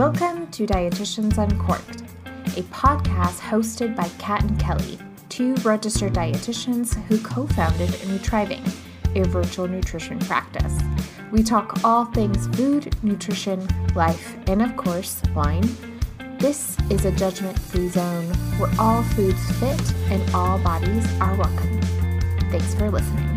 Welcome to Dietitians Uncorked, a podcast hosted by Kat and Kelly, two registered dietitians who co founded Nutriving, a virtual nutrition practice. We talk all things food, nutrition, life, and of course, wine. This is a judgment free zone where all foods fit and all bodies are welcome. Thanks for listening.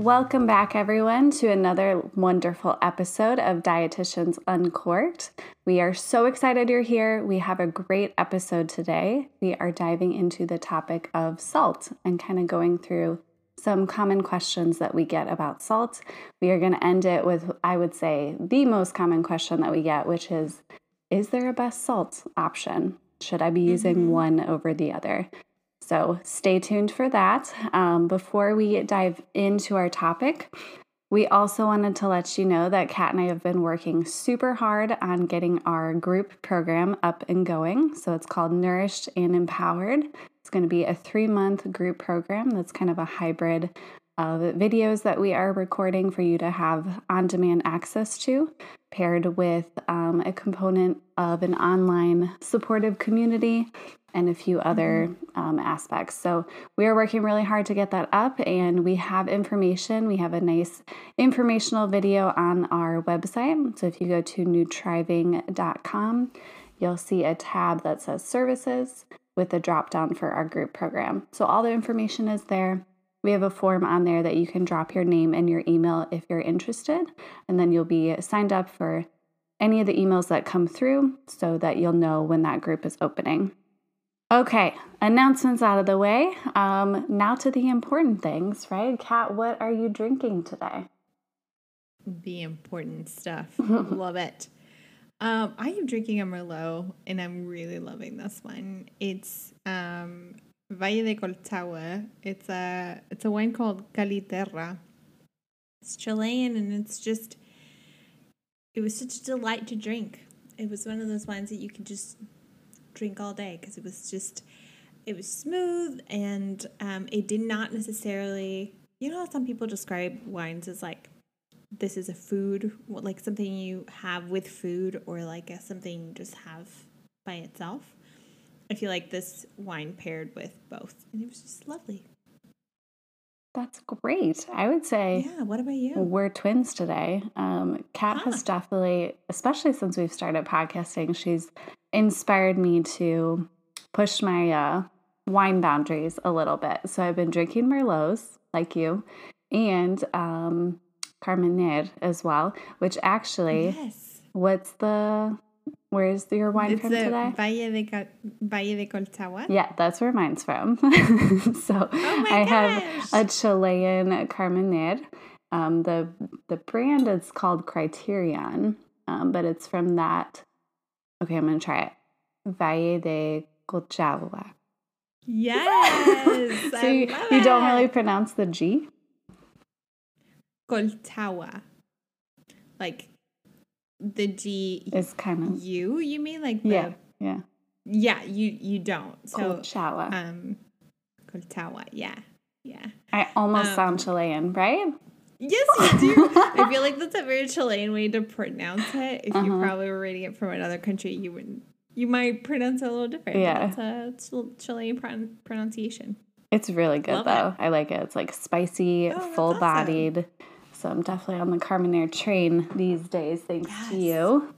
Welcome back, everyone, to another wonderful episode of Dietitians Uncorked. We are so excited you're here. We have a great episode today. We are diving into the topic of salt and kind of going through some common questions that we get about salt. We are going to end it with, I would say, the most common question that we get, which is Is there a best salt option? Should I be using mm-hmm. one over the other? So stay tuned for that. Um, before we dive into our topic, we also wanted to let you know that Kat and I have been working super hard on getting our group program up and going. So it's called Nourished and Empowered. It's going to be a three month group program that's kind of a hybrid of videos that we are recording for you to have on demand access to, paired with um, a component of an online supportive community and a few other mm-hmm. um, aspects. So we are working really hard to get that up, and we have information. We have a nice informational video on our website. So if you go to nutriving.com, you'll see a tab that says services with a drop down for our group program. So all the information is there. We have a form on there that you can drop your name and your email if you're interested, and then you'll be signed up for any of the emails that come through so that you'll know when that group is opening. Okay, announcements out of the way. Um, now to the important things, right? Kat, what are you drinking today? The important stuff. Love it. Um, I am drinking a Merlot, and I'm really loving this one. It's um, Valle de Colchagua. It's a it's a wine called Caliterra. It's Chilean, and it's just it was such a delight to drink. It was one of those wines that you could just drink all day because it was just it was smooth and um, it did not necessarily you know how some people describe wines as like this is a food like something you have with food or like a, something you just have by itself? I feel like this wine paired with both. And it was just lovely that's great. I would say. Yeah. What about you? We're twins today. Um, Kat huh. has definitely, especially since we've started podcasting, she's inspired me to push my uh, wine boundaries a little bit. So I've been drinking Merlots, like you, and um, Carmenere as well, which actually, yes. what's the Where's your wine it's from today? Valle de, Valle de Colchagua. Yeah, that's where mine's from. so oh I have a Chilean Carmenere. Um, the the brand is called Criterion, um, but it's from that Okay, I'm gonna try it. Valle de Colchagua. Yes. so you, you don't really pronounce the G? Colchagua. Like the G is kind of you, you mean like the, Yeah. Yeah. Yeah, you you don't. So Colchagua. Um Colchagua, yeah. Yeah. I almost um, sound Chilean, right? Yes, you do. I feel like that's a very Chilean way to pronounce it. If uh-huh. you probably were reading it from another country, you wouldn't. you might pronounce it a little different. Yeah, it's a Chilean pronunciation. It's really good Love though. It. I like it. It's like spicy, oh, full bodied. Awesome. So I'm definitely on the Carmenere train these days, thanks yes. to you.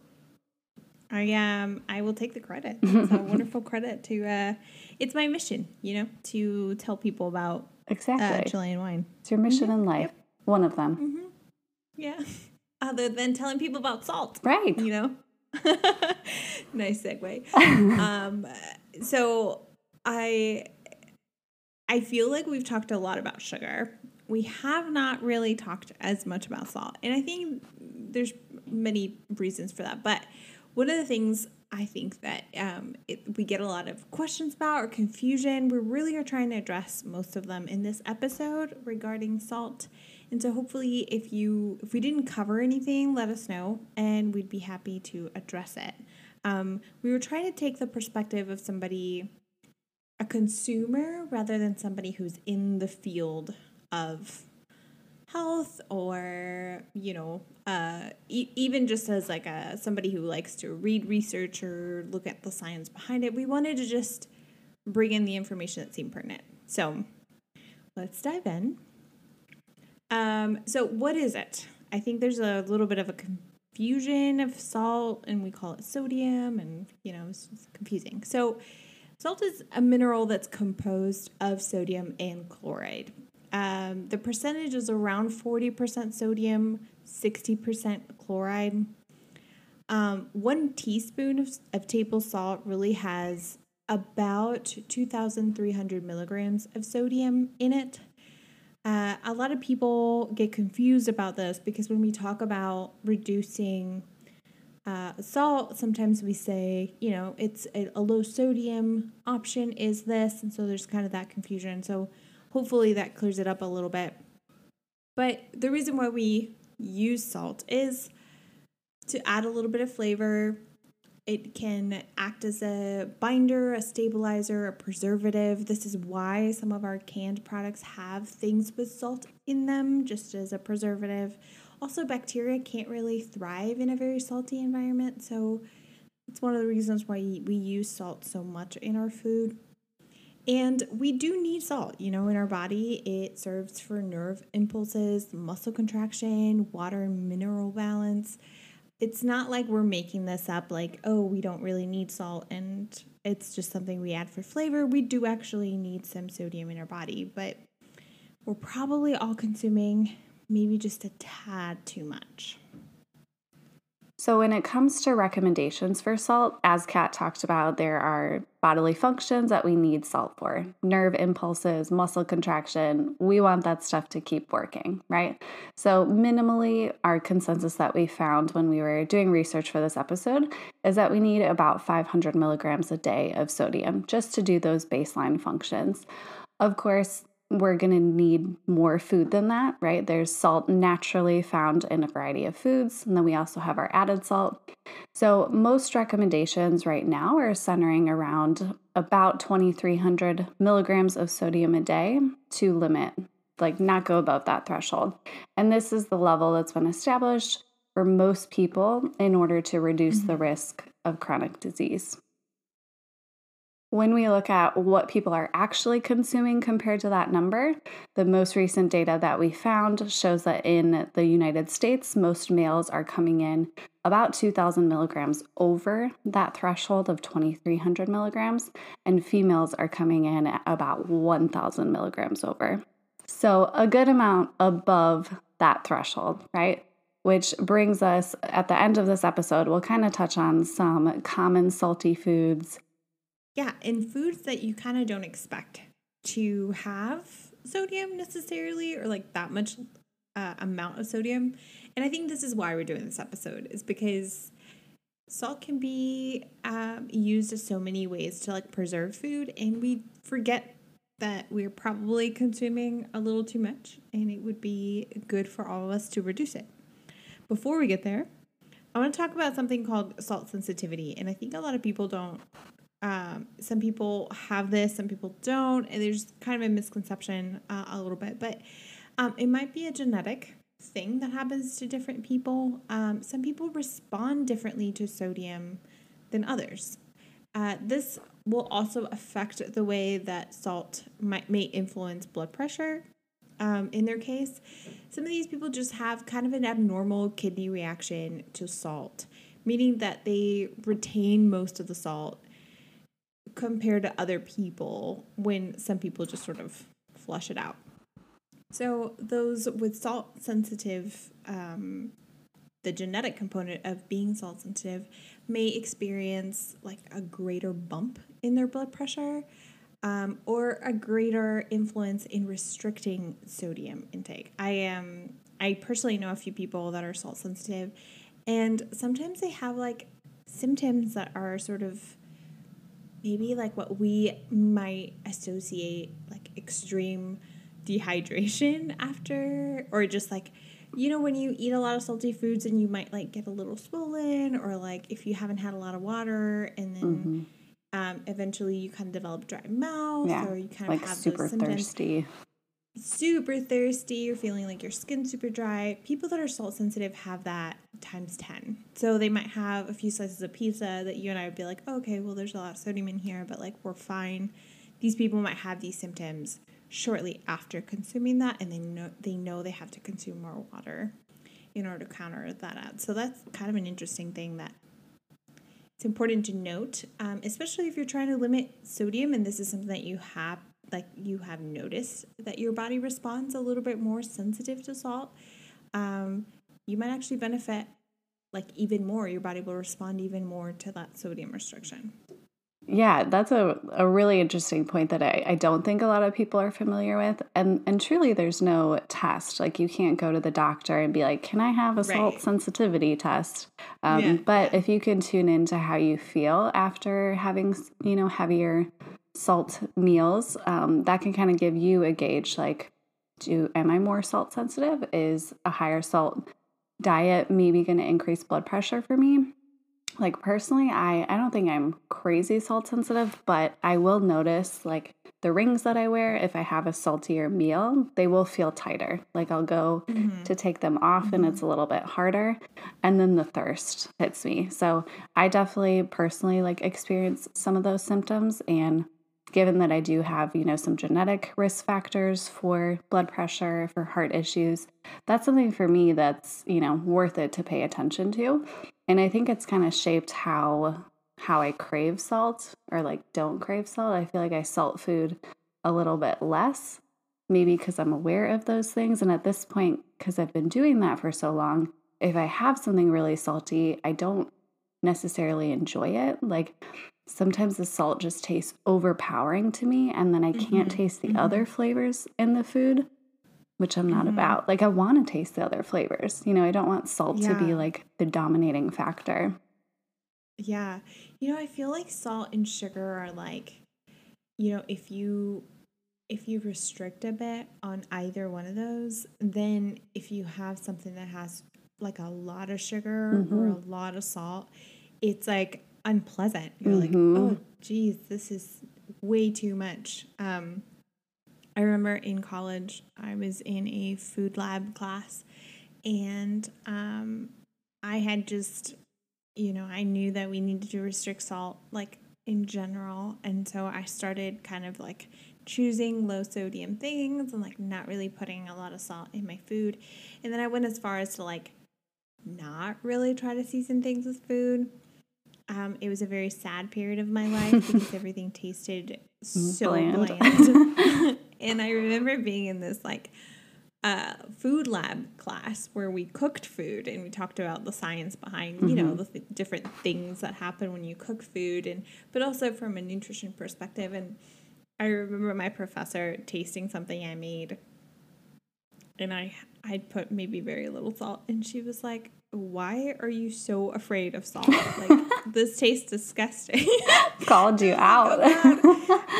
I um I will take the credit. It's a wonderful credit to uh it's my mission, you know, to tell people about exactly uh, Chilean wine. It's your mission mm-hmm. in life. Yep. One of them. Mm-hmm. Yeah. Other than telling people about salt. Right. You know? nice segue. um, so I I feel like we've talked a lot about sugar. We have not really talked as much about salt. And I think there's many reasons for that. But one of the things I think that um, it, we get a lot of questions about or confusion, we really are trying to address most of them in this episode regarding salt. And so hopefully if you if we didn't cover anything, let us know and we'd be happy to address it. Um, we were trying to take the perspective of somebody a consumer rather than somebody who's in the field of health or you know uh, e- even just as like a somebody who likes to read research or look at the science behind it we wanted to just bring in the information that seemed pertinent. So let's dive in. Um, so what is it? I think there's a little bit of a confusion of salt and we call it sodium and you know it's confusing. So salt is a mineral that's composed of sodium and chloride um, the percentage is around 40% sodium, 60% chloride. Um, one teaspoon of, of table salt really has about 2,300 milligrams of sodium in it. Uh, a lot of people get confused about this because when we talk about reducing uh, salt, sometimes we say, you know, it's a, a low sodium option is this. And so there's kind of that confusion. So hopefully that clears it up a little bit. But the reason why we use salt is to add a little bit of flavor. It can act as a binder, a stabilizer, a preservative. This is why some of our canned products have things with salt in them, just as a preservative. Also, bacteria can't really thrive in a very salty environment, so it's one of the reasons why we use salt so much in our food. And we do need salt, you know, in our body. It serves for nerve impulses, muscle contraction, water and mineral balance. It's not like we're making this up like, oh, we don't really need salt and it's just something we add for flavor. We do actually need some sodium in our body, but we're probably all consuming maybe just a tad too much. So, when it comes to recommendations for salt, as Kat talked about, there are bodily functions that we need salt for nerve impulses, muscle contraction. We want that stuff to keep working, right? So, minimally, our consensus that we found when we were doing research for this episode is that we need about 500 milligrams a day of sodium just to do those baseline functions. Of course, we're going to need more food than that, right? There's salt naturally found in a variety of foods, and then we also have our added salt. So, most recommendations right now are centering around about 2,300 milligrams of sodium a day to limit, like not go above that threshold. And this is the level that's been established for most people in order to reduce mm-hmm. the risk of chronic disease when we look at what people are actually consuming compared to that number, the most recent data that we found shows that in the United States, most males are coming in about 2,000 milligrams over that threshold of 2,300 milligrams, and females are coming in at about 1,000 milligrams over. So, a good amount above that threshold, right? Which brings us at the end of this episode, we'll kind of touch on some common salty foods yeah, and foods that you kind of don't expect to have sodium necessarily or like that much uh, amount of sodium. And I think this is why we're doing this episode is because salt can be um, used as so many ways to like preserve food and we forget that we're probably consuming a little too much and it would be good for all of us to reduce it. Before we get there, I want to talk about something called salt sensitivity and I think a lot of people don't um, some people have this, some people don't, and there's kind of a misconception uh, a little bit, but um, it might be a genetic thing that happens to different people. Um, some people respond differently to sodium than others. Uh, this will also affect the way that salt might may influence blood pressure. Um, in their case, some of these people just have kind of an abnormal kidney reaction to salt, meaning that they retain most of the salt compared to other people when some people just sort of flush it out. So, those with salt sensitive, um, the genetic component of being salt sensitive may experience like a greater bump in their blood pressure um, or a greater influence in restricting sodium intake. I am, I personally know a few people that are salt sensitive, and sometimes they have like symptoms that are sort of maybe like what we might associate like extreme dehydration after or just like you know when you eat a lot of salty foods and you might like get a little swollen or like if you haven't had a lot of water and then mm-hmm. um, eventually you kind of develop dry mouth yeah, or you kind like of have super thirsty super thirsty, you're feeling like your skin's super dry. People that are salt sensitive have that times 10. So they might have a few slices of pizza that you and I would be like, oh, okay, well, there's a lot of sodium in here, but like we're fine. These people might have these symptoms shortly after consuming that, and they know they know they have to consume more water in order to counter that out. So that's kind of an interesting thing that it's important to note, um, especially if you're trying to limit sodium, and this is something that you have like you have noticed that your body responds a little bit more sensitive to salt, um, you might actually benefit like even more. Your body will respond even more to that sodium restriction. Yeah, that's a, a really interesting point that I, I don't think a lot of people are familiar with. And and truly there's no test. Like you can't go to the doctor and be like, Can I have a salt right. sensitivity test? Um, yeah, but if you can tune into how you feel after having, you know, heavier salt meals, um, that can kind of give you a gauge like, do am I more salt sensitive? Is a higher salt diet maybe going to increase blood pressure for me? Like personally, I I don't think I'm crazy salt sensitive, but I will notice like the rings that I wear if I have a saltier meal, they will feel tighter. Like I'll go mm-hmm. to take them off mm-hmm. and it's a little bit harder, and then the thirst hits me. So, I definitely personally like experience some of those symptoms and given that I do have, you know, some genetic risk factors for blood pressure, for heart issues, that's something for me that's, you know, worth it to pay attention to. And I think it's kind of shaped how how I crave salt or like don't crave salt. I feel like I salt food a little bit less, maybe because I'm aware of those things and at this point because I've been doing that for so long, if I have something really salty, I don't necessarily enjoy it. Like sometimes the salt just tastes overpowering to me and then I can't mm-hmm. taste the mm-hmm. other flavors in the food, which I'm not mm-hmm. about. Like I want to taste the other flavors. You know, I don't want salt yeah. to be like the dominating factor. Yeah. You know, I feel like salt and sugar are like you know, if you if you restrict a bit on either one of those, then if you have something that has like a lot of sugar mm-hmm. or a lot of salt, it's like unpleasant. You're mm-hmm. like, oh, geez, this is way too much. Um, I remember in college, I was in a food lab class, and um, I had just, you know, I knew that we needed to restrict salt, like in general. And so I started kind of like choosing low sodium things and like not really putting a lot of salt in my food. And then I went as far as to like not really try to season things with food. Um, it was a very sad period of my life because everything tasted so bland. bland. and I remember being in this like uh, food lab class where we cooked food and we talked about the science behind mm-hmm. you know mm-hmm. the th- different things that happen when you cook food and but also from a nutrition perspective and I remember my professor tasting something I made and I I'd put maybe very little salt and she was like why are you so afraid of salt? Like this tastes disgusting. called you out.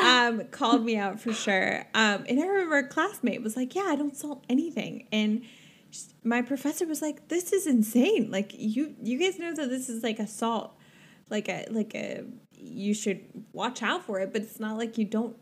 um, called me out for sure. Um, and I remember a classmate was like, "Yeah, I don't salt anything," and my professor was like, "This is insane. Like you, you guys know that this is like a salt, like a like a you should watch out for it, but it's not like you don't."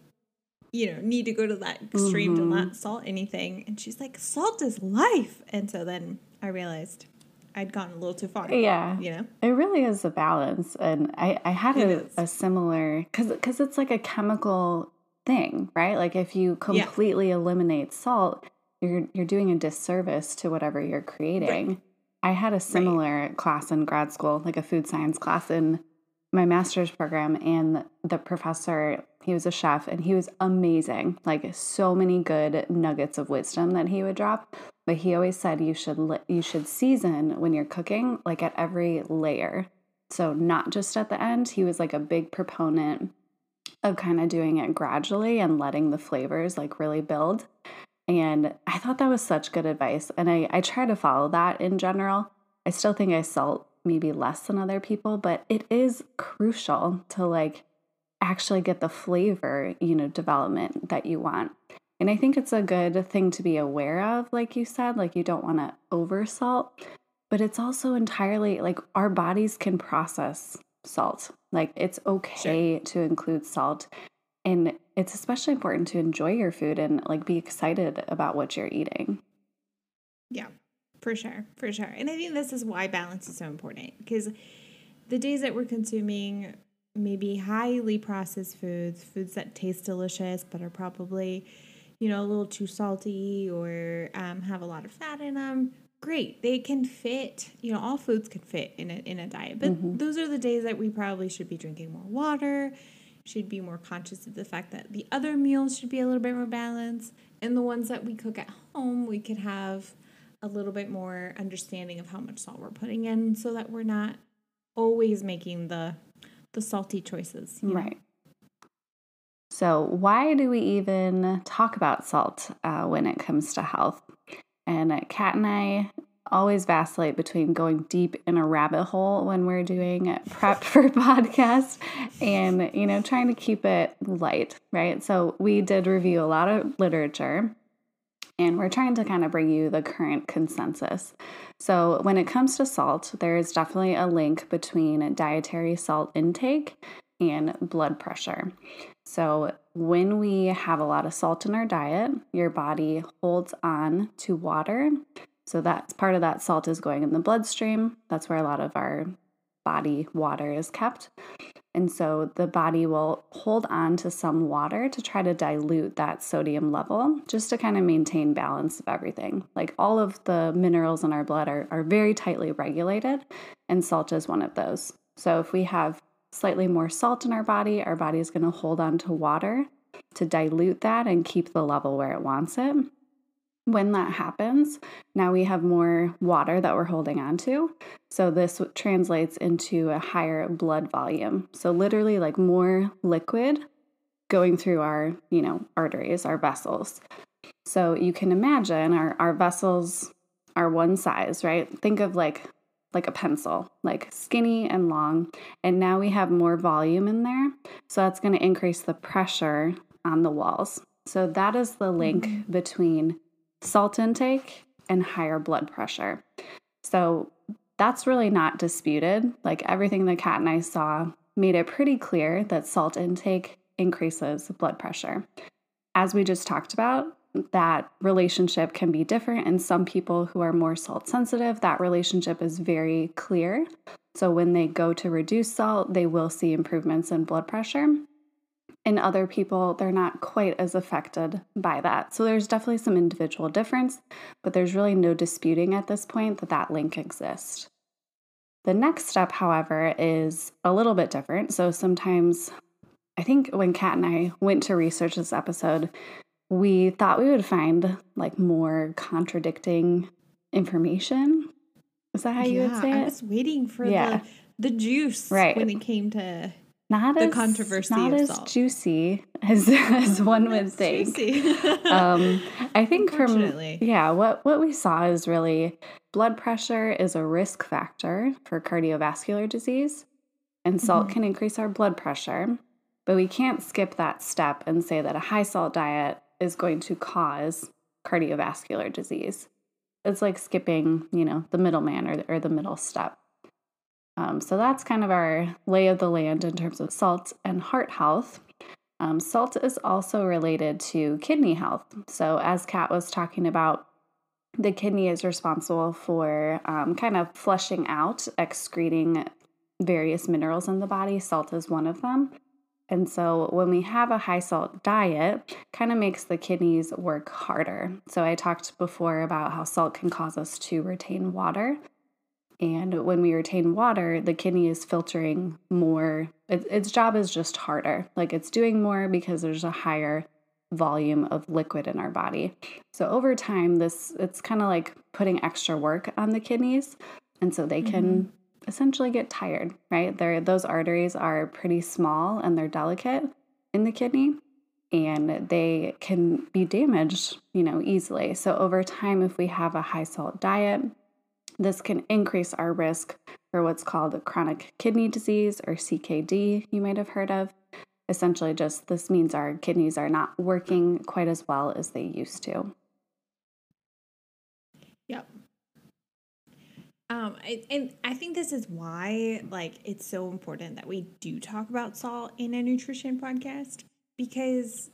You know, need to go to that extreme mm-hmm. to not salt anything. And she's like, salt is life. And so then I realized I'd gotten a little too far. Yeah, you know, it really is a balance, and I I had a, a, similar because because it's like a chemical thing, right? Like if you completely yeah. eliminate salt, you're you're doing a disservice to whatever you're creating. Right. I had a similar right. class in grad school, like a food science class in my master's program, and the professor he was a chef and he was amazing. Like so many good nuggets of wisdom that he would drop. But he always said you should li- you should season when you're cooking like at every layer. So not just at the end. He was like a big proponent of kind of doing it gradually and letting the flavors like really build. And I thought that was such good advice. And I, I try to follow that in general. I still think I salt maybe less than other people, but it is crucial to like actually get the flavor, you know, development that you want. And I think it's a good thing to be aware of, like you said, like you don't want to over salt, but it's also entirely like our bodies can process salt. Like it's okay sure. to include salt. And it's especially important to enjoy your food and like be excited about what you're eating. Yeah, for sure. For sure. And I think this is why balance is so important because the days that we're consuming maybe highly processed foods, foods that taste delicious but are probably, you know, a little too salty or um, have a lot of fat in them. Great, they can fit. You know, all foods can fit in a in a diet, but mm-hmm. those are the days that we probably should be drinking more water, should be more conscious of the fact that the other meals should be a little bit more balanced, and the ones that we cook at home, we could have a little bit more understanding of how much salt we're putting in, so that we're not always making the the salty choices. Right. So, why do we even talk about salt uh, when it comes to health? And uh, Kat and I always vacillate between going deep in a rabbit hole when we're doing prep for podcast and you know trying to keep it light right so we did review a lot of literature and we're trying to kind of bring you the current consensus. So, when it comes to salt, there is definitely a link between dietary salt intake and blood pressure. So, when we have a lot of salt in our diet, your body holds on to water. So, that's part of that salt is going in the bloodstream. That's where a lot of our body water is kept. And so the body will hold on to some water to try to dilute that sodium level just to kind of maintain balance of everything. Like all of the minerals in our blood are, are very tightly regulated, and salt is one of those. So if we have slightly more salt in our body, our body is going to hold on to water to dilute that and keep the level where it wants it when that happens, now we have more water that we're holding on to. So this translates into a higher blood volume. So literally like more liquid going through our, you know, arteries, our vessels. So you can imagine our, our vessels are one size, right? Think of like like a pencil, like skinny and long. And now we have more volume in there. So that's going to increase the pressure on the walls. So that is the link mm-hmm. between salt intake and higher blood pressure. So that's really not disputed. Like everything that Kat and I saw made it pretty clear that salt intake increases blood pressure. As we just talked about, that relationship can be different. In some people who are more salt sensitive, that relationship is very clear. So when they go to reduce salt, they will see improvements in blood pressure in other people, they're not quite as affected by that. So there's definitely some individual difference, but there's really no disputing at this point that that link exists. The next step, however, is a little bit different. So sometimes, I think when Kat and I went to research this episode, we thought we would find like more contradicting information. Is that how you would say it? I was waiting for yeah. the the juice right. when it came to not the as, controversy not as salt. juicy as, as one would think. um, I think from yeah, what what we saw is really blood pressure is a risk factor for cardiovascular disease, and salt mm-hmm. can increase our blood pressure. But we can't skip that step and say that a high salt diet is going to cause cardiovascular disease. It's like skipping, you know, the middleman or, or the middle step. Um, so that's kind of our lay of the land in terms of salt and heart health. Um, salt is also related to kidney health. So, as Kat was talking about, the kidney is responsible for um, kind of flushing out, excreting various minerals in the body. Salt is one of them. And so when we have a high salt diet, kind of makes the kidneys work harder. So I talked before about how salt can cause us to retain water. And when we retain water, the kidney is filtering more. It, its job is just harder. Like it's doing more because there's a higher volume of liquid in our body. So over time, this it's kind of like putting extra work on the kidneys, and so they can mm-hmm. essentially get tired. Right? They're, those arteries are pretty small and they're delicate in the kidney and they can be damaged, you know, easily. So over time if we have a high salt diet, this can increase our risk for what's called chronic kidney disease or CKD, you might have heard of. Essentially, just this means our kidneys are not working quite as well as they used to. Yep. Um, and I think this is why, like, it's so important that we do talk about salt in a nutrition podcast because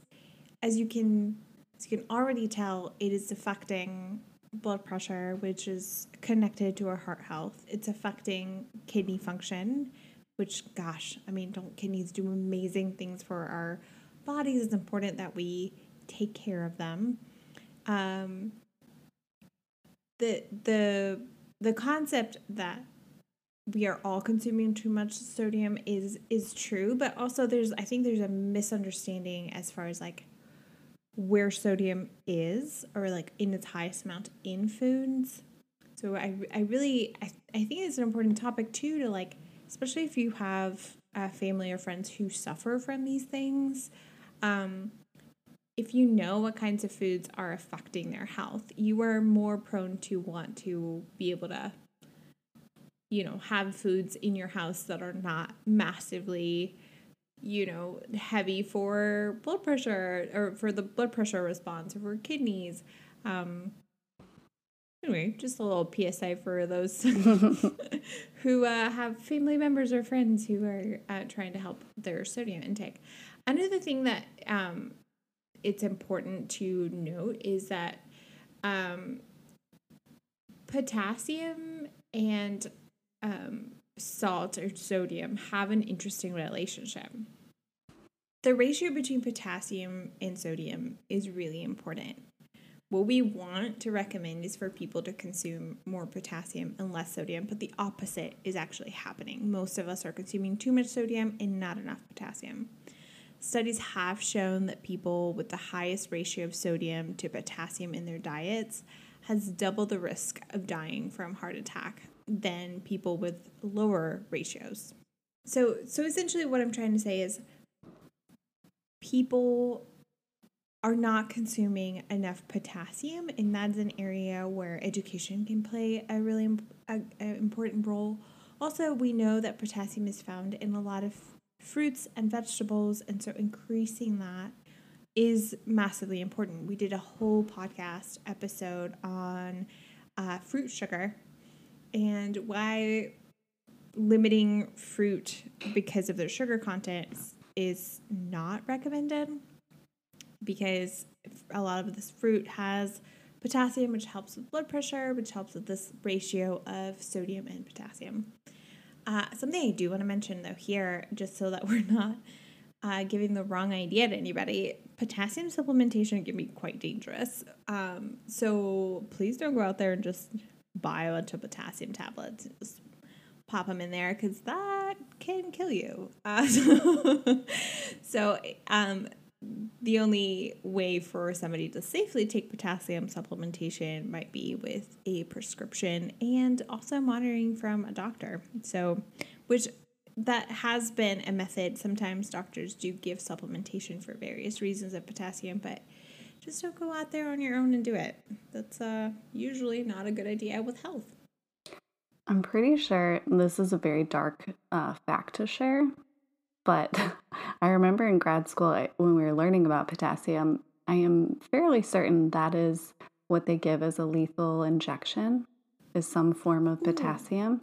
as you can as you can already tell, it is affecting blood pressure, which is connected to our heart health. It's affecting kidney function, which, gosh, I mean, don't kidneys do amazing things for our bodies? It's important that we take care of them. Um, the the the concept that we are all consuming too much sodium is is true, but also there's I think there's a misunderstanding as far as like where sodium is or like in its highest amount in foods. So I, I really I, I think it's an important topic too to like especially if you have a family or friends who suffer from these things. Um, if you know what kinds of foods are affecting their health, you are more prone to want to be able to, you know, have foods in your house that are not massively you know, heavy for blood pressure or for the blood pressure response or for kidneys. Um, anyway, just a little PSA for those who uh, have family members or friends who are uh, trying to help their sodium intake. Another thing that um, it's important to note is that um, potassium and um, salt or sodium have an interesting relationship. The ratio between potassium and sodium is really important. What we want to recommend is for people to consume more potassium and less sodium, but the opposite is actually happening. Most of us are consuming too much sodium and not enough potassium. Studies have shown that people with the highest ratio of sodium to potassium in their diets has double the risk of dying from heart attack than people with lower ratios. So so essentially what I'm trying to say is people are not consuming enough potassium and that's an area where education can play a really a, a important role. Also, we know that potassium is found in a lot of fruits and vegetables and so increasing that is massively important. We did a whole podcast episode on uh, fruit sugar and why limiting fruit because of their sugar content is not recommended because a lot of this fruit has potassium, which helps with blood pressure, which helps with this ratio of sodium and potassium. Uh, something I do want to mention though here, just so that we're not uh, giving the wrong idea to anybody, potassium supplementation can be quite dangerous. Um, so please don't go out there and just buy a bunch of potassium tablets. Just pop them in there because that can kill you. Uh, so, so um, the only way for somebody to safely take potassium supplementation might be with a prescription and also monitoring from a doctor. So, which that has been a method. Sometimes doctors do give supplementation for various reasons of potassium, but just don't go out there on your own and do it. That's uh, usually not a good idea with health. I'm pretty sure this is a very dark uh, fact to share, but I remember in grad school when we were learning about potassium, I am fairly certain that is what they give as a lethal injection is some form of potassium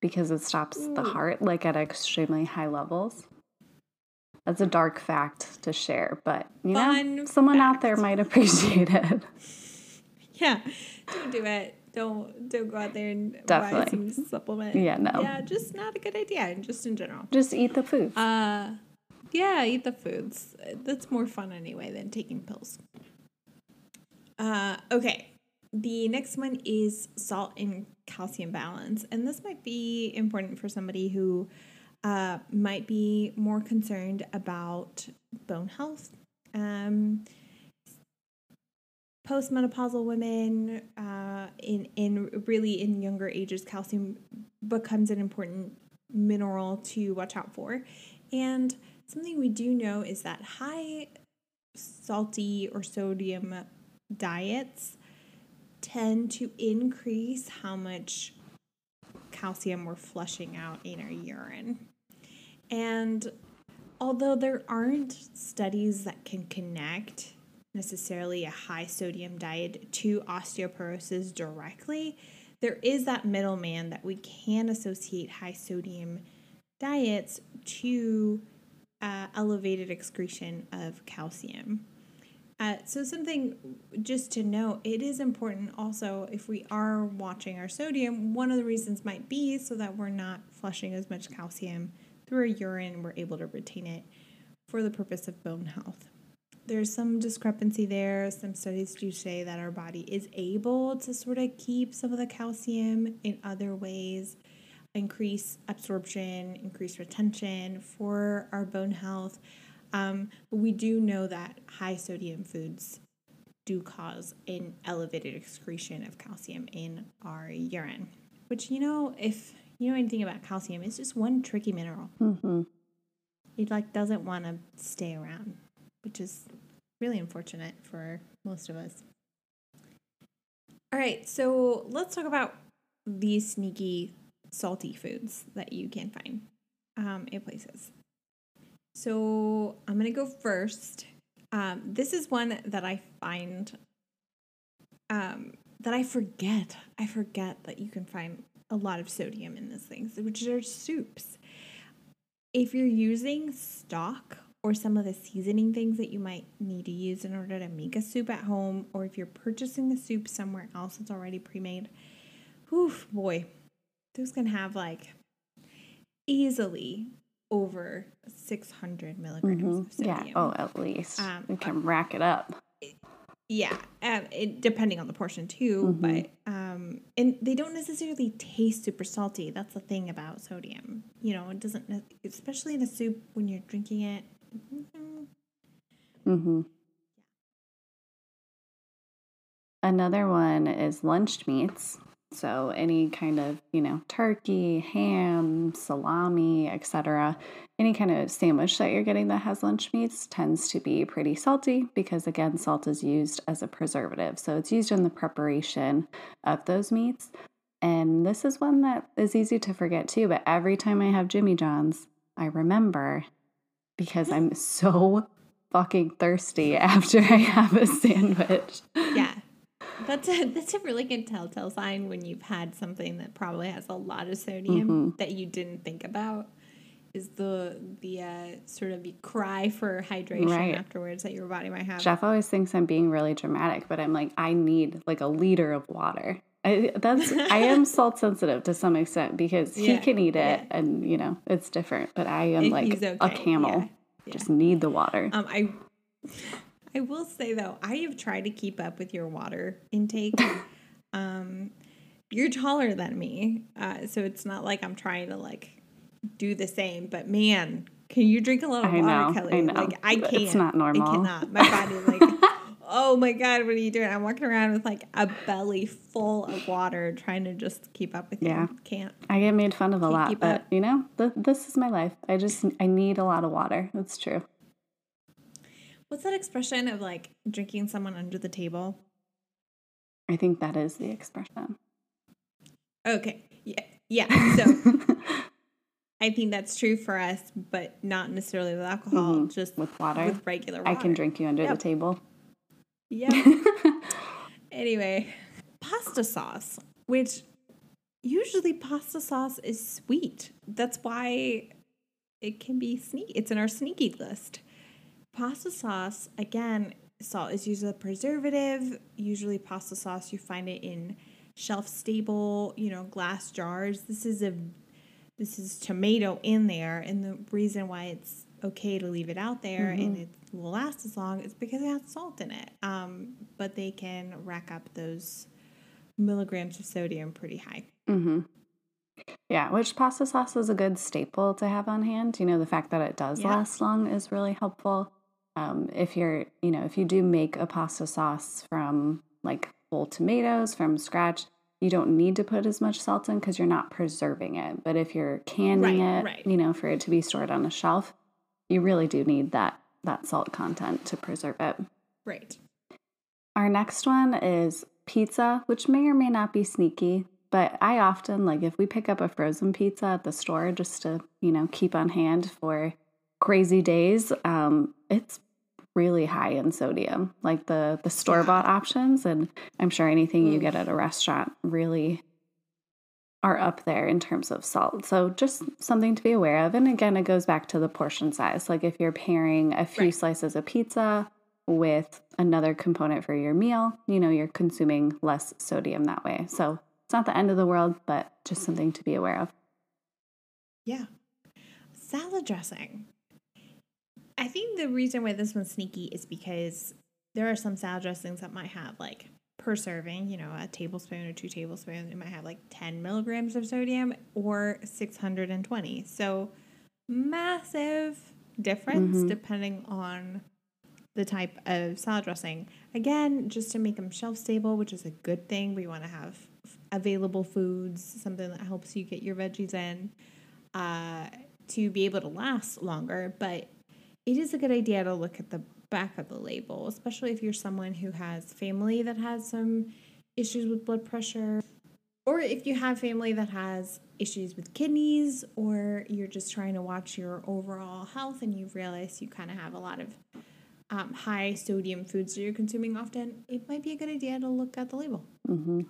because it stops Ooh. the heart like at extremely high levels. That's a dark fact to share, but you Fun know, someone fact. out there might appreciate it. Yeah, don't do it. Don't don't go out there and Definitely. buy some supplement. Yeah, no. Yeah, just not a good idea. Just in general. Just eat the food. Uh, yeah, eat the foods. That's more fun anyway than taking pills. Uh, okay. The next one is salt and calcium balance, and this might be important for somebody who uh, might be more concerned about bone health. Um, postmenopausal women uh, in in really in younger ages calcium becomes an important mineral to watch out for and something we do know is that high salty or sodium diets tend to increase how much calcium we're flushing out in our urine and although there aren't studies that can connect necessarily a high sodium diet to osteoporosis directly, there is that middleman that we can associate high sodium diets to uh, elevated excretion of calcium. Uh, so, something just to note, it is important also if we are watching our sodium, one of the reasons might be so that we're not flushing as much calcium through our urine, we're able to retain it for the purpose of bone health. There's some discrepancy there. Some studies do say that our body is able to sort of keep some of the calcium in other ways, increase absorption, increase retention for our bone health. Um, but we do know that high sodium foods do cause an elevated excretion of calcium in our urine, which, you know, if you know anything about calcium, it's just one tricky mineral. Mm-hmm. It like doesn't want to stay around, which is really unfortunate for most of us. All right, so let's talk about these sneaky salty foods that you can find um, in places. So I'm going to go first. Um, this is one that I find um, that I forget. I forget that you can find a lot of sodium in these things, which are soups. If you're using stock or some of the seasoning things that you might need to use in order to make a soup at home, or if you're purchasing the soup somewhere else that's already pre made, oof, boy, those can have like easily over 600 milligrams Mm-hmm. of sodium. Yeah. Oh, at least Um, we can rack it up. Yeah, um, it, depending on the portion too, Mhm. but um, and they don't necessarily taste super salty. That's the thing about sodium. You know, it doesn't, especially in a soup when you're drinking it. mm, Mm-hmm. Another one is lunch meats. So any kind of, you know, turkey, ham, salami, etc. Any kind of sandwich that you're getting that has lunch meats tends to be pretty salty because again, salt is used as a preservative. So it's used in the preparation of those meats. And this is one that is easy to forget too, but every time I have Jimmy John's, I remember because I'm so fucking thirsty after I have a sandwich. Yeah, that's a that's a really good telltale sign when you've had something that probably has a lot of sodium Mhm. that you didn't think about. Is the the uh, sort of the cry for hydration Right. afterwards that your body might have? Jeff always thinks I'm being really dramatic, but I'm like, I need like a liter of water. I, that's I am salt sensitive to some extent because he can eat it yeah. and you know it's different. But I am like he's a camel, yeah, yeah. just need the water. Um, I I will say though, I have tried to keep up with your water intake. um, you're taller than me, uh, so it's not like I'm trying to like do the same. But man, can you drink a lot of I water, know, Kelly? I know. Like I can't. It's not normal. I cannot. My body like. Oh my god, what are you doing? I'm walking around with like a belly full of water trying to just keep up with Yeah. you. Can't. I get made fun of a lot, but up. you know th- this is my life. I just I need a lot of water. That's true. What's that expression of like drinking someone under the table? I think that is the expression. Okay. Yeah. Yeah. So I think that's true for us, but not necessarily with alcohol, Mhm. just With water, with regular water. I can drink you under Yep. the table. Yeah. anyway, pasta sauce, which usually pasta sauce is sweet. That's why it can be sneaky. It's in our sneaky list. Pasta sauce, again, salt is used as a preservative. Usually, pasta sauce, you find it in shelf stable, you know, glass jars. This is a this is tomato in there, and the reason why it's okay to leave it out there and it will last as long is because it has salt in it. Um, but they can rack up those milligrams of sodium pretty high. Mm-hmm. Yeah, which pasta sauce is a good staple to have on hand. You know, the fact that it does Yeah. last long is really helpful. Um, if you're, you know, if you do make a pasta sauce from like whole tomatoes from scratch, you don't need to put as much salt in because you're not preserving it. But if you're canning Right, it, right. you know, for it to be stored on a shelf, you really do need that that salt content to preserve it. Right. Our next one is pizza, which may or may not be sneaky, but I often like if we pick up a frozen pizza at the store just to, you know, keep on hand for crazy days, um, it's really high in sodium. Like the the store bought options and I'm sure anything you get at a restaurant really are up there in terms of salt. So just something to be aware of. And again, it goes back to the portion size. Like if you're pairing a few right. slices of pizza with another component for your meal, you know, you're consuming less sodium that way. So it's not the end of the world, but just something to be aware of. Yeah. Salad dressing. I think the reason why this one's sneaky is because there are some salad dressings that might have like per serving, you know, a tablespoon or two tablespoons, it might have like 10 milligrams of sodium or 620. So massive difference mm-hmm. depending on the type of salad dressing. Again, just to make them shelf stable, which is a good thing. We want to have available foods, something that helps you get your veggies in uh, to be able to last longer. But it is a good idea to look at the back of the label, especially if you're someone who has family that has some issues with blood pressure, or if you have family that has issues with kidneys, or you're just trying to watch your overall health and you've realized you kind of have a lot of um, high sodium foods that you're consuming often, it might be a good idea to look at the label. Mm-hmm.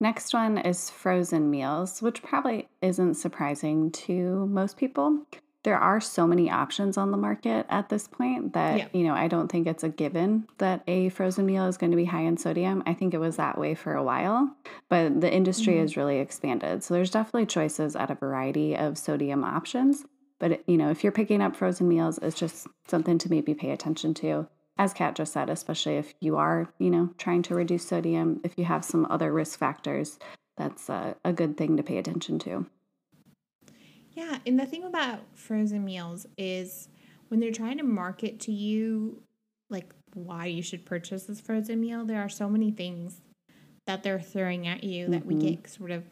Next one is frozen meals, which probably isn't surprising to most people there are so many options on the market at this point that yeah. you know I don't think it's a given that a frozen meal is going to be high in sodium. I think it was that way for a while, but the industry mm-hmm. has really expanded. So there's definitely choices at a variety of sodium options. But you know, if you're picking up frozen meals, it's just something to maybe pay attention to. As Kat just said, especially if you are, you know, trying to reduce sodium, if you have some other risk factors, that's a, a good thing to pay attention to. Yeah, and the thing about frozen meals is when they're trying to market to you like why you should purchase this frozen meal, there are so many things that they're throwing at you mm-hmm. that we get mm-hmm. sort of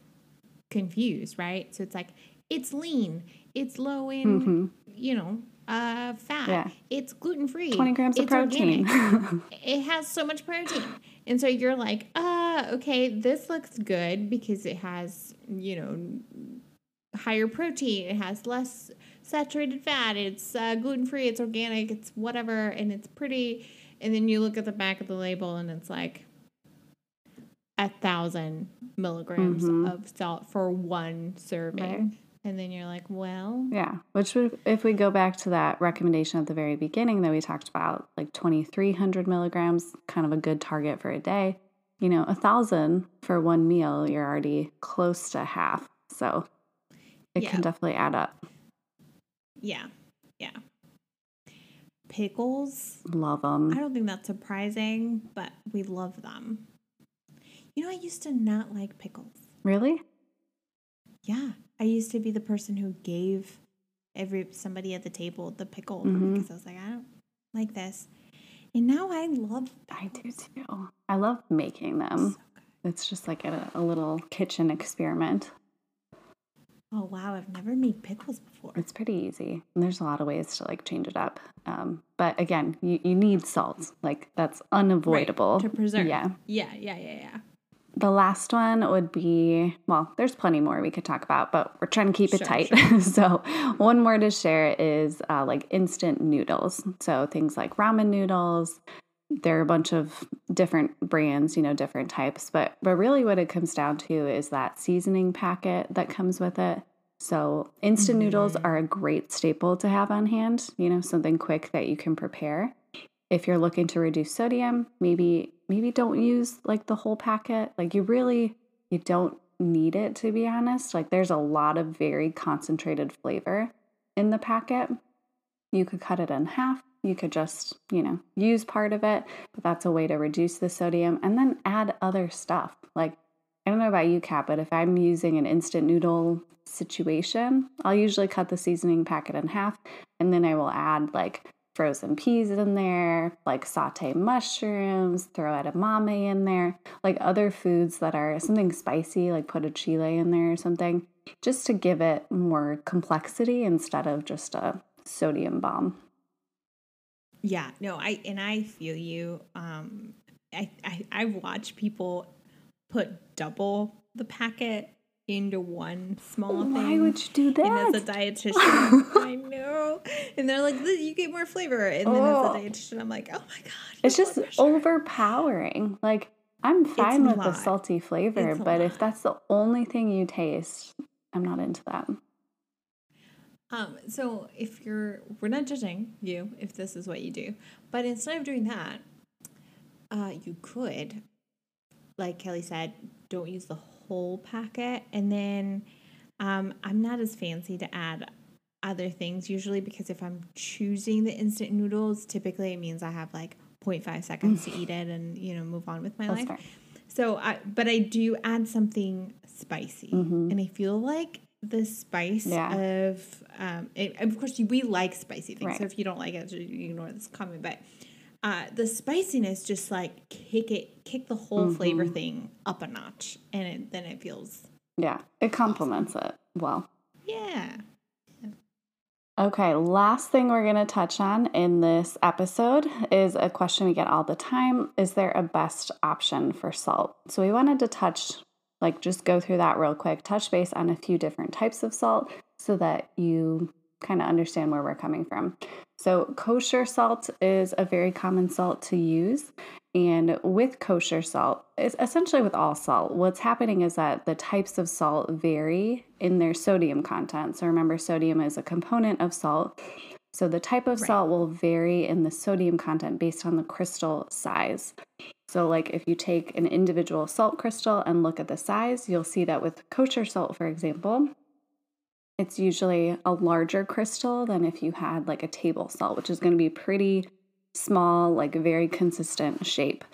confused, right? So it's like it's lean, it's low in, mm-hmm. you know, uh, fat. Yeah. It's gluten free. 20 grams of protein. it has so much protein. And so you're like, uh, okay, this looks good because it has, you know, higher protein, it has less saturated fat, it's uh, gluten free, it's organic, it's whatever, and it's pretty. And then you look at the back of the label and it's like a thousand milligrams mm-hmm. of salt for one serving. Right. And then you're like, well. Yeah. Which, would, if we go back to that recommendation at the very beginning that we talked about, like 2,300 milligrams, kind of a good target for a day, you know, a thousand for one meal, you're already close to half. So it yeah. can definitely add up. Yeah. Yeah. Pickles. Love them. I don't think that's surprising, but we love them. You know, I used to not like pickles. Really? Yeah. I used to be the person who gave every somebody at the table the pickle mm-hmm. because I was like, I don't like this. And now I love pickles. I do too. I love making them. So it's just like a, a little kitchen experiment. Oh wow, I've never made pickles before. It's pretty easy. And there's a lot of ways to like change it up. Um, but again, you, you need salt. Like that's unavoidable. Right, to preserve. Yeah. Yeah, yeah, yeah, yeah. The last one would be well, there's plenty more we could talk about, but we're trying to keep it tight. Sure. so, one more to share is uh, like instant noodles. So, things like ramen noodles, there are a bunch of different brands, you know, different types, but but really what it comes down to is that seasoning packet that comes with it. So, instant mm-hmm. noodles are a great staple to have on hand, you know, something quick that you can prepare. If you're looking to reduce sodium, maybe maybe don't use like the whole packet. Like you really you don't need it to be honest. Like there's a lot of very concentrated flavor in the packet. You could cut it in half you could just, you know, use part of it, but that's a way to reduce the sodium and then add other stuff. Like, I don't know about you, Kat, but if I'm using an instant noodle situation, I'll usually cut the seasoning packet in half and then I will add like frozen peas in there, like saute mushrooms, throw edamame in there, like other foods that are something spicy, like put a chile in there or something, just to give it more complexity instead of just a sodium bomb. Yeah, no, I and I feel you. Um, I I I watch people put double the packet into one small Why thing. Why would you do that? And as a dietitian, I know. And they're like, you get more flavor. And then oh. as a oh. dietitian, I'm like, oh my god, it's just overpowering. Like I'm fine a with the salty flavor, It's but if that's the only thing you taste, I'm not into that. Um, so if you're, we're not judging you if this is what you do, but instead of doing that, uh, you could, like Kelly said, don't use the whole packet, and then um, I'm not as fancy to add other things usually because if I'm choosing the instant noodles, typically it means I have like 0.5 seconds to eat it and you know move on with my That's life. fair. So I, but I do add something spicy, and I feel like the spice. Yeah. of, um, it, of course, we like spicy things. So if you don't like it, you ignore this comment. But uh, the spiciness just like kick it, kick the whole flavor Mm-hmm. thing up a notch, and it, then it feels Yeah, it complements it well. yeah. Okay, last thing we're going to touch on in this episode is a question we get all the time Is there a best option for salt? So, we wanted to touch, like, just go through that real quick, touch base on a few different types of salt so that you kind of understand where we're coming from. So, kosher salt is a very common salt to use. And with kosher salt, it's essentially with all salt, what's happening is that the types of salt vary in their sodium content. So remember, sodium is a component of salt. So the type of Right. salt will vary in the sodium content based on the crystal size. So, like if you take an individual salt crystal and look at the size, you'll see that with kosher salt, for example, it's usually a larger crystal than if you had like a table salt, which is going to be pretty small, like very consistent shape.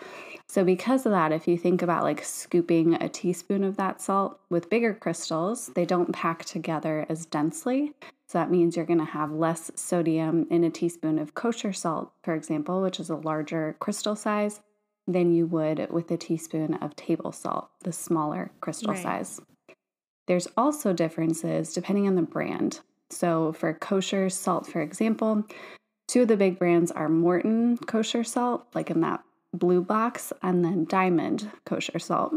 So, because of that, if you think about like scooping a teaspoon of that salt with bigger crystals, they don't pack together as densely. So, that means you're going to have less sodium in a teaspoon of kosher salt, for example, which is a larger crystal size, than you would with a teaspoon of table salt, the smaller crystal Right. size. There's also differences depending on the brand. So, for kosher salt, for example, two of the big brands are Morton kosher salt, like in that blue box, and then Diamond kosher salt.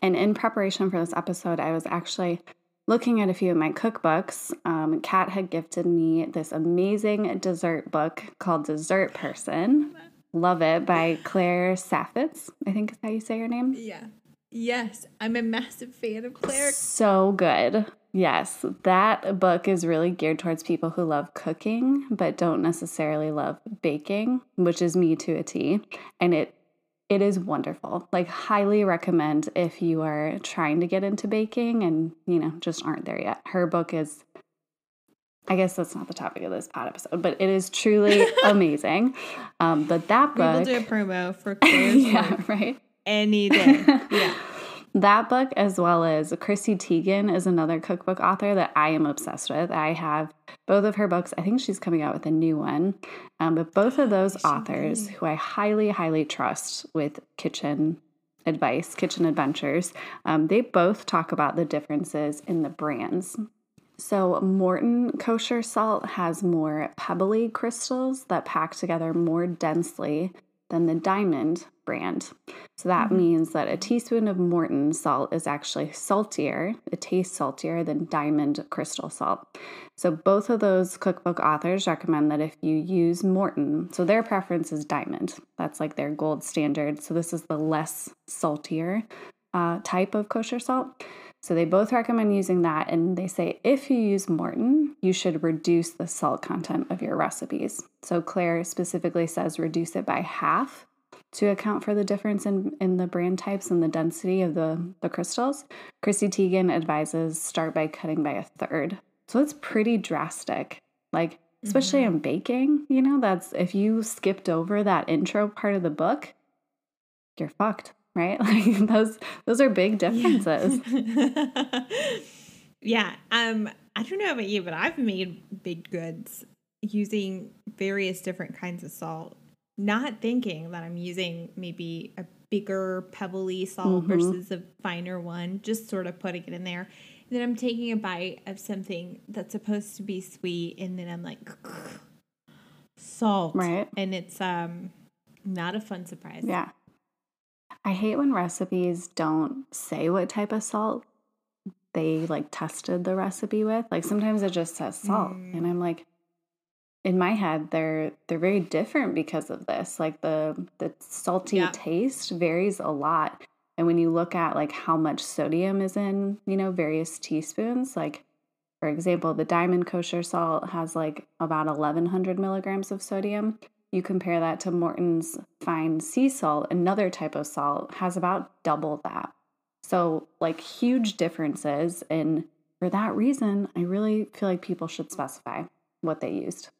And in preparation for this episode, I was actually looking at a few of my cookbooks. Um, Kat had gifted me this amazing dessert book called Dessert Person. Love it by Claire Saffitz, I think is how you say her name. Yeah. Yes, I'm a massive fan of Claire. So good. Yes, that book is really geared towards people who love cooking but don't necessarily love baking, which is me to a T. And it it is wonderful. Like highly recommend if you are trying to get into baking and, you know, just aren't there yet. Her book is I guess that's not the topic of this pod episode, but it is truly amazing. Um, but that book, We will do a promo for Claire's yeah, book right. Any day. Yeah. That book, as well as Chrissy Teigen, is another cookbook author that I am obsessed with. I have both of her books. I think she's coming out with a new one. Um, but both of those authors, who I highly, highly trust with kitchen advice, kitchen adventures, um, they both talk about the differences in the brands. So, Morton kosher salt has more pebbly crystals that pack together more densely than the Diamond brand. So, that means that a teaspoon of Morton salt is actually saltier, it tastes saltier than Diamond crystal salt. So, both of those cookbook authors recommend that if you use Morton, so their preference is Diamond, that's like their gold standard. So, this is the less saltier uh, type of kosher salt. So they both recommend using that, and they say if you use Morton, you should reduce the salt content of your recipes. So Claire specifically says reduce it by half to account for the difference in, in the brand types and the density of the, the crystals. Chrissy Teigen advises start by cutting by a third. So it's pretty drastic. Like, especially in baking, you know, that's if you skipped over that intro part of the book, you're fucked right? Like those those are big differences. yeah. Um, I don't know about you, but I've made baked goods using various different kinds of salt, not thinking that I'm using maybe a bigger pebbly salt versus a finer one, just sort of putting it in there. And then I'm taking a bite of something that's supposed to be sweet, and then I'm like, salt. Right. And it's um not a fun surprise. Yeah. I hate when recipes don't say what type of salt they like tested the recipe with. Like sometimes it just says salt Mm. and I'm like in my head they're they're very different because of this. Like the the salty Yeah. taste varies a lot. And when you look at like how much sodium is in, you know, various teaspoons, like for example, the diamond kosher salt has like about 1100 milligrams of sodium. You compare that to Morton's fine sea salt, another type of salt, has about double that. So, like, huge differences. And for that reason, I really feel like people should specify what they used.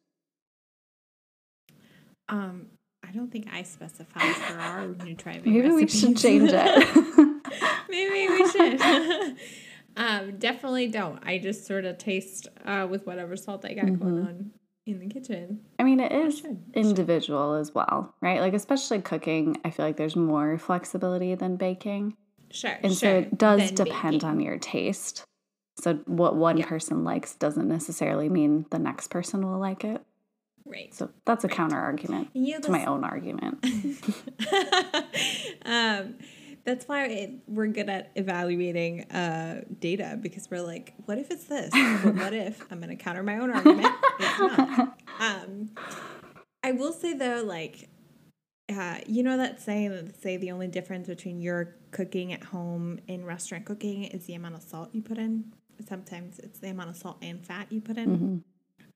Um, I don't think I specify for our new driving Maybe we should change it. Maybe we should. um, definitely don't. I just sort of taste uh, with whatever salt I got going Mhm. on in the kitchen. I mean, it is should, should. individual as well, right? Like, especially cooking, I feel like there's more flexibility than baking. Sure. And so it does depend baking. on your taste. So what one Yeah. person likes doesn't necessarily mean the next person will like it. Right. So that's a Right. counter argument you know, to my own argument. um, that's why it, we're good at evaluating uh, data because we're like, what if it's this? but what if I'm going to counter my own argument? it's not. Um, I will say though, like, uh, you know that saying that say the only difference between your cooking at home and restaurant cooking is the amount of salt you put in. Sometimes it's the amount of salt and fat you put in. Mhm.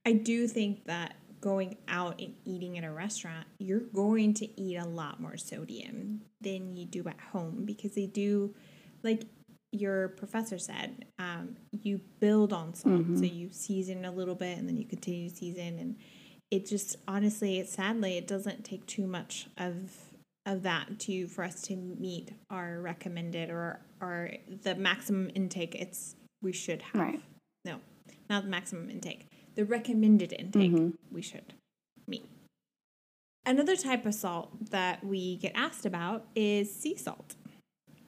I do think that going out and eating at a restaurant, you're going to eat a lot more sodium than you do at home because they do, like your professor said, um, you build on salt. So you season a little bit and then you continue to season. And it just, honestly, it sadly, it doesn't take too much of of that to for us to meet our recommended or or the maximum intake it's we should have Right. no not the maximum intake the recommended intake Mhm. we should meet. Another type of salt that we get asked about is sea salt.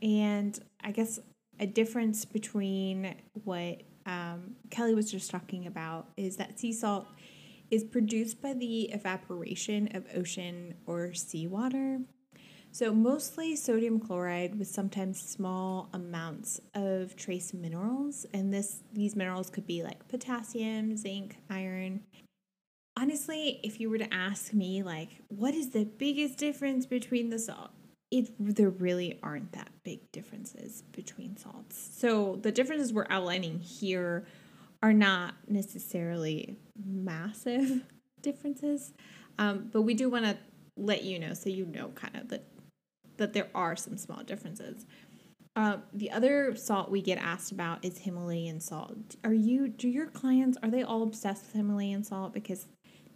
And i guess a difference between what um, kelly was just talking about is that sea salt is produced by the evaporation of ocean or seawater so mostly sodium chloride with sometimes small amounts of trace minerals and this these minerals could be like potassium, zinc, iron. Honestly, if you were to ask me like what is the biggest difference between the salt? It there really aren't that big differences between salts. So the differences we're outlining here are not necessarily massive differences. Um, but we do want to let you know so you know kind of that that there are some small differences. Uh, the other salt we get asked about is Himalayan salt. Are you do your clients are they all obsessed with Himalayan salt? Because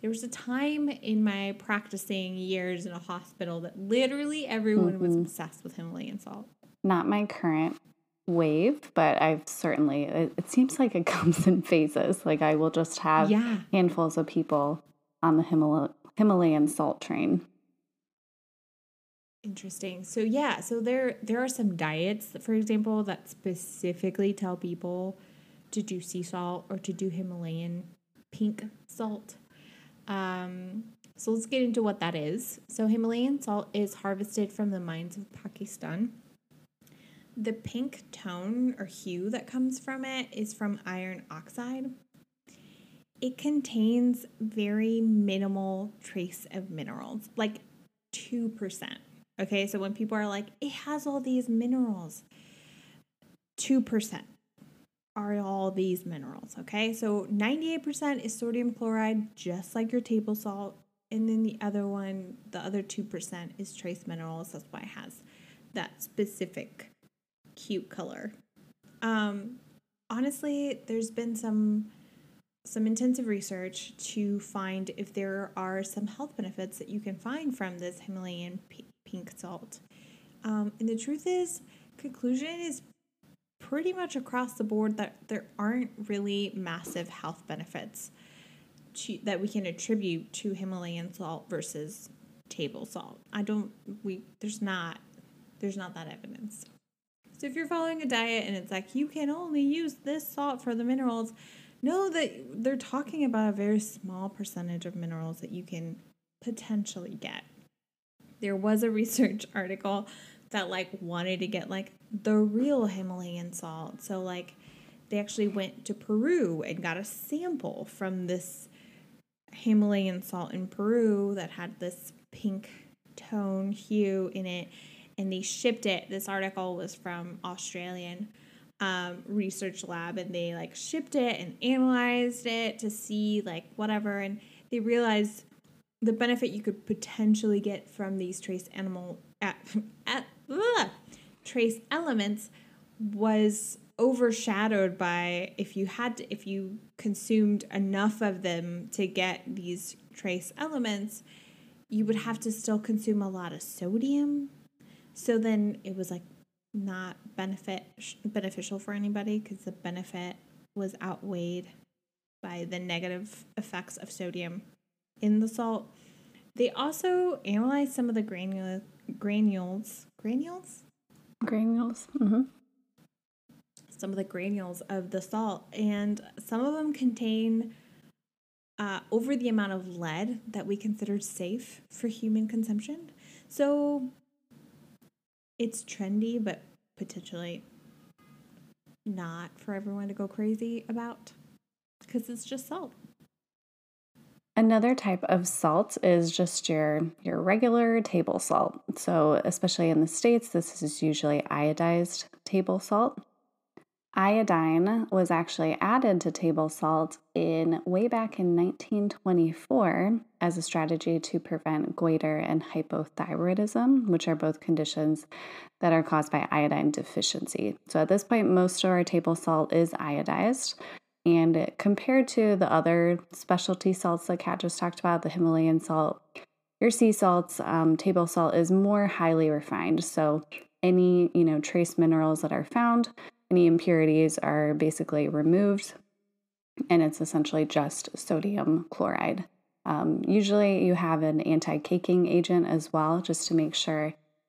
there was a time in my practicing years in a hospital that literally everyone was obsessed with Himalayan salt. Not my current wave, but I've certainly, it, it seems like it comes in phases. Like I will just have Yeah. handfuls of people on the Himal- Himalayan salt train. Interesting. So yeah, so there there are some diets, for example, that specifically tell people to do sea salt or to do Himalayan pink salt. Um, so let's get into what that is. So Himalayan salt is harvested from the mines of Pakistan. The pink tone or hue that comes from it is from iron oxide. It contains very minimal trace of minerals, like 2%. Okay, so when people are like, it has all these minerals, 2% are all these minerals. Okay, so 98% is sodium chloride, just like your table salt. And then the other one, the other 2% is trace minerals. That's why it has that specific cute color. Um, honestly, there's been some some intensive research to find if there are some health benefits that you can find from this Himalayan pink salt. Um, and the truth is, conclusion is pretty much across the board that there aren't really massive health benefits to, that we can attribute to Himalayan salt versus table salt. I don't we there's not there's not that evidence. So if you're following a diet and it's like you can only use this salt for the minerals, know that they're talking about a very small percentage of minerals that you can potentially get. There was a research article that like wanted to get like the real Himalayan salt. So like they actually went to Peru and got a sample from this Himalayan salt in Peru that had this pink tone hue in it, and they shipped it. This article was from Australian um, research lab, and they like shipped it and analyzed it to see like whatever, and they realized the benefit you could potentially get from these trace animal at, at ugh, trace elements was overshadowed by if you had to, if you consumed enough of them to get these trace elements you would have to still consume a lot of sodium. So then it was like not benefit beneficial for anybody because the benefit was outweighed by the negative effects of sodium in the salt they also analyzed some of the granule, granules granules granules mm-hmm some of the granules of the salt, and some of them contain uh, over the amount of lead that we consider safe for human consumption. So it's trendy, but potentially not for everyone to go crazy about because it's just salt. Another type of salt is just your your regular table salt. So, especially in the states, this is usually iodized table salt. Iodine was actually added to table salt in way back in 1924 as a strategy to prevent goiter and hypothyroidism, which are both conditions that are caused by iodine deficiency. So at this point, most of our table salt is iodized. And compared to the other specialty salts that Kat just talked about, the Himalayan salt, your sea salts, um, table salt is more highly refined. So any you know trace minerals that are found any impurities are basically removed, and it's essentially just sodium chloride. Um, usually, you have an anti caking agent as well, just to make sure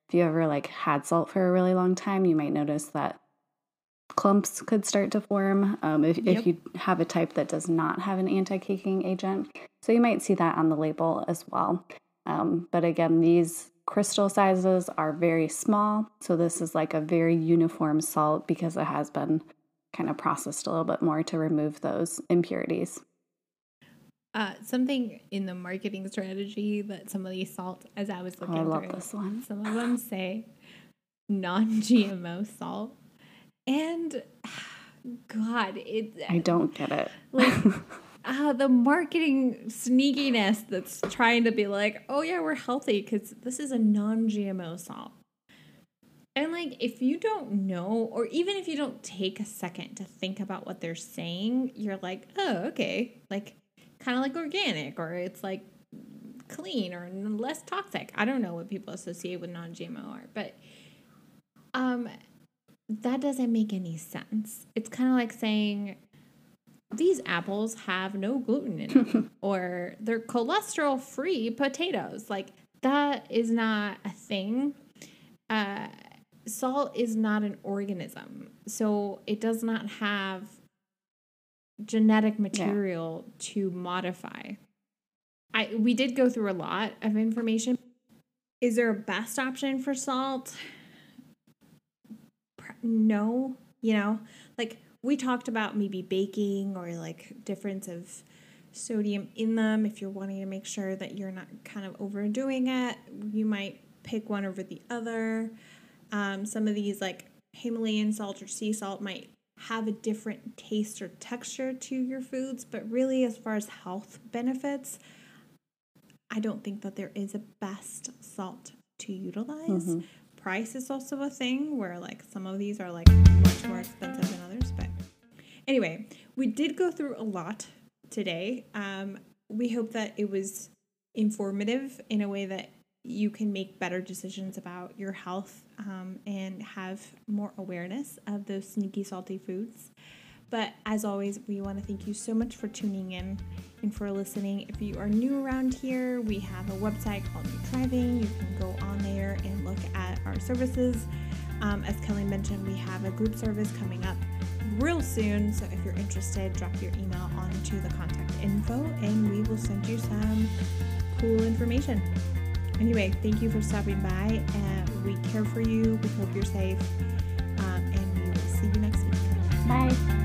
if you ever like had salt for a really long time, you might notice that clumps could start to form um, if, yep. if you have a type that does not have an anti caking agent. So you might see that on the label as well. Um, but again, these crystal sizes are very small. So this is like a very uniform salt because it has been kind of processed a little bit more to remove those impurities. Uh, something in the marketing strategy that some of these salt, as I was looking oh, I love through, this one. some of them say non-GMO salt, and God, it. I don't get it. Like uh, the marketing sneakiness that's trying to be like, oh yeah, we're healthy because this is a non-GMO salt. And like, if you don't know, or even if you don't take a second to think about what they're saying, you're like, oh, okay, like kind of like organic, or it's like clean or less toxic. I don't know what people associate with non-GMO are, but um, that doesn't make any sense. It's kind of like saying these apples have no gluten in them or they're cholesterol free potatoes. Like that is not a thing. Uh, salt is not an organism. So it does not have genetic material yeah. to modify. I we did go through a lot of information. Is there a best option for salt? No, you know, like we talked about maybe baking or like difference of sodium in them. If you're wanting to make sure that you're not kind of overdoing it you might pick one over the other. Um, some of these like himalayan salt or sea salt might have a different taste or texture to your foods but really as far as health benefits i don't think that there is a best salt to utilize. Mm-hmm. Price is also a thing where like some of these are like much more expensive than others but Anyway, we did go through a lot today. Um, we hope that it was informative in a way that you can make better decisions about your health um, and have more awareness of those sneaky salty foods. But as always, we want to thank you so much for tuning in and for listening. If you are new around here, we have a website called New Thriving. You can go on there and look at our services. Um, as Kelly mentioned, we have a group service coming up real soon. So if you're interested, drop your email onto the contact info and we will send you some cool information. Anyway, thank you for stopping by. And we care for you. We hope you're safe. Um, and we will see you next week. Bye.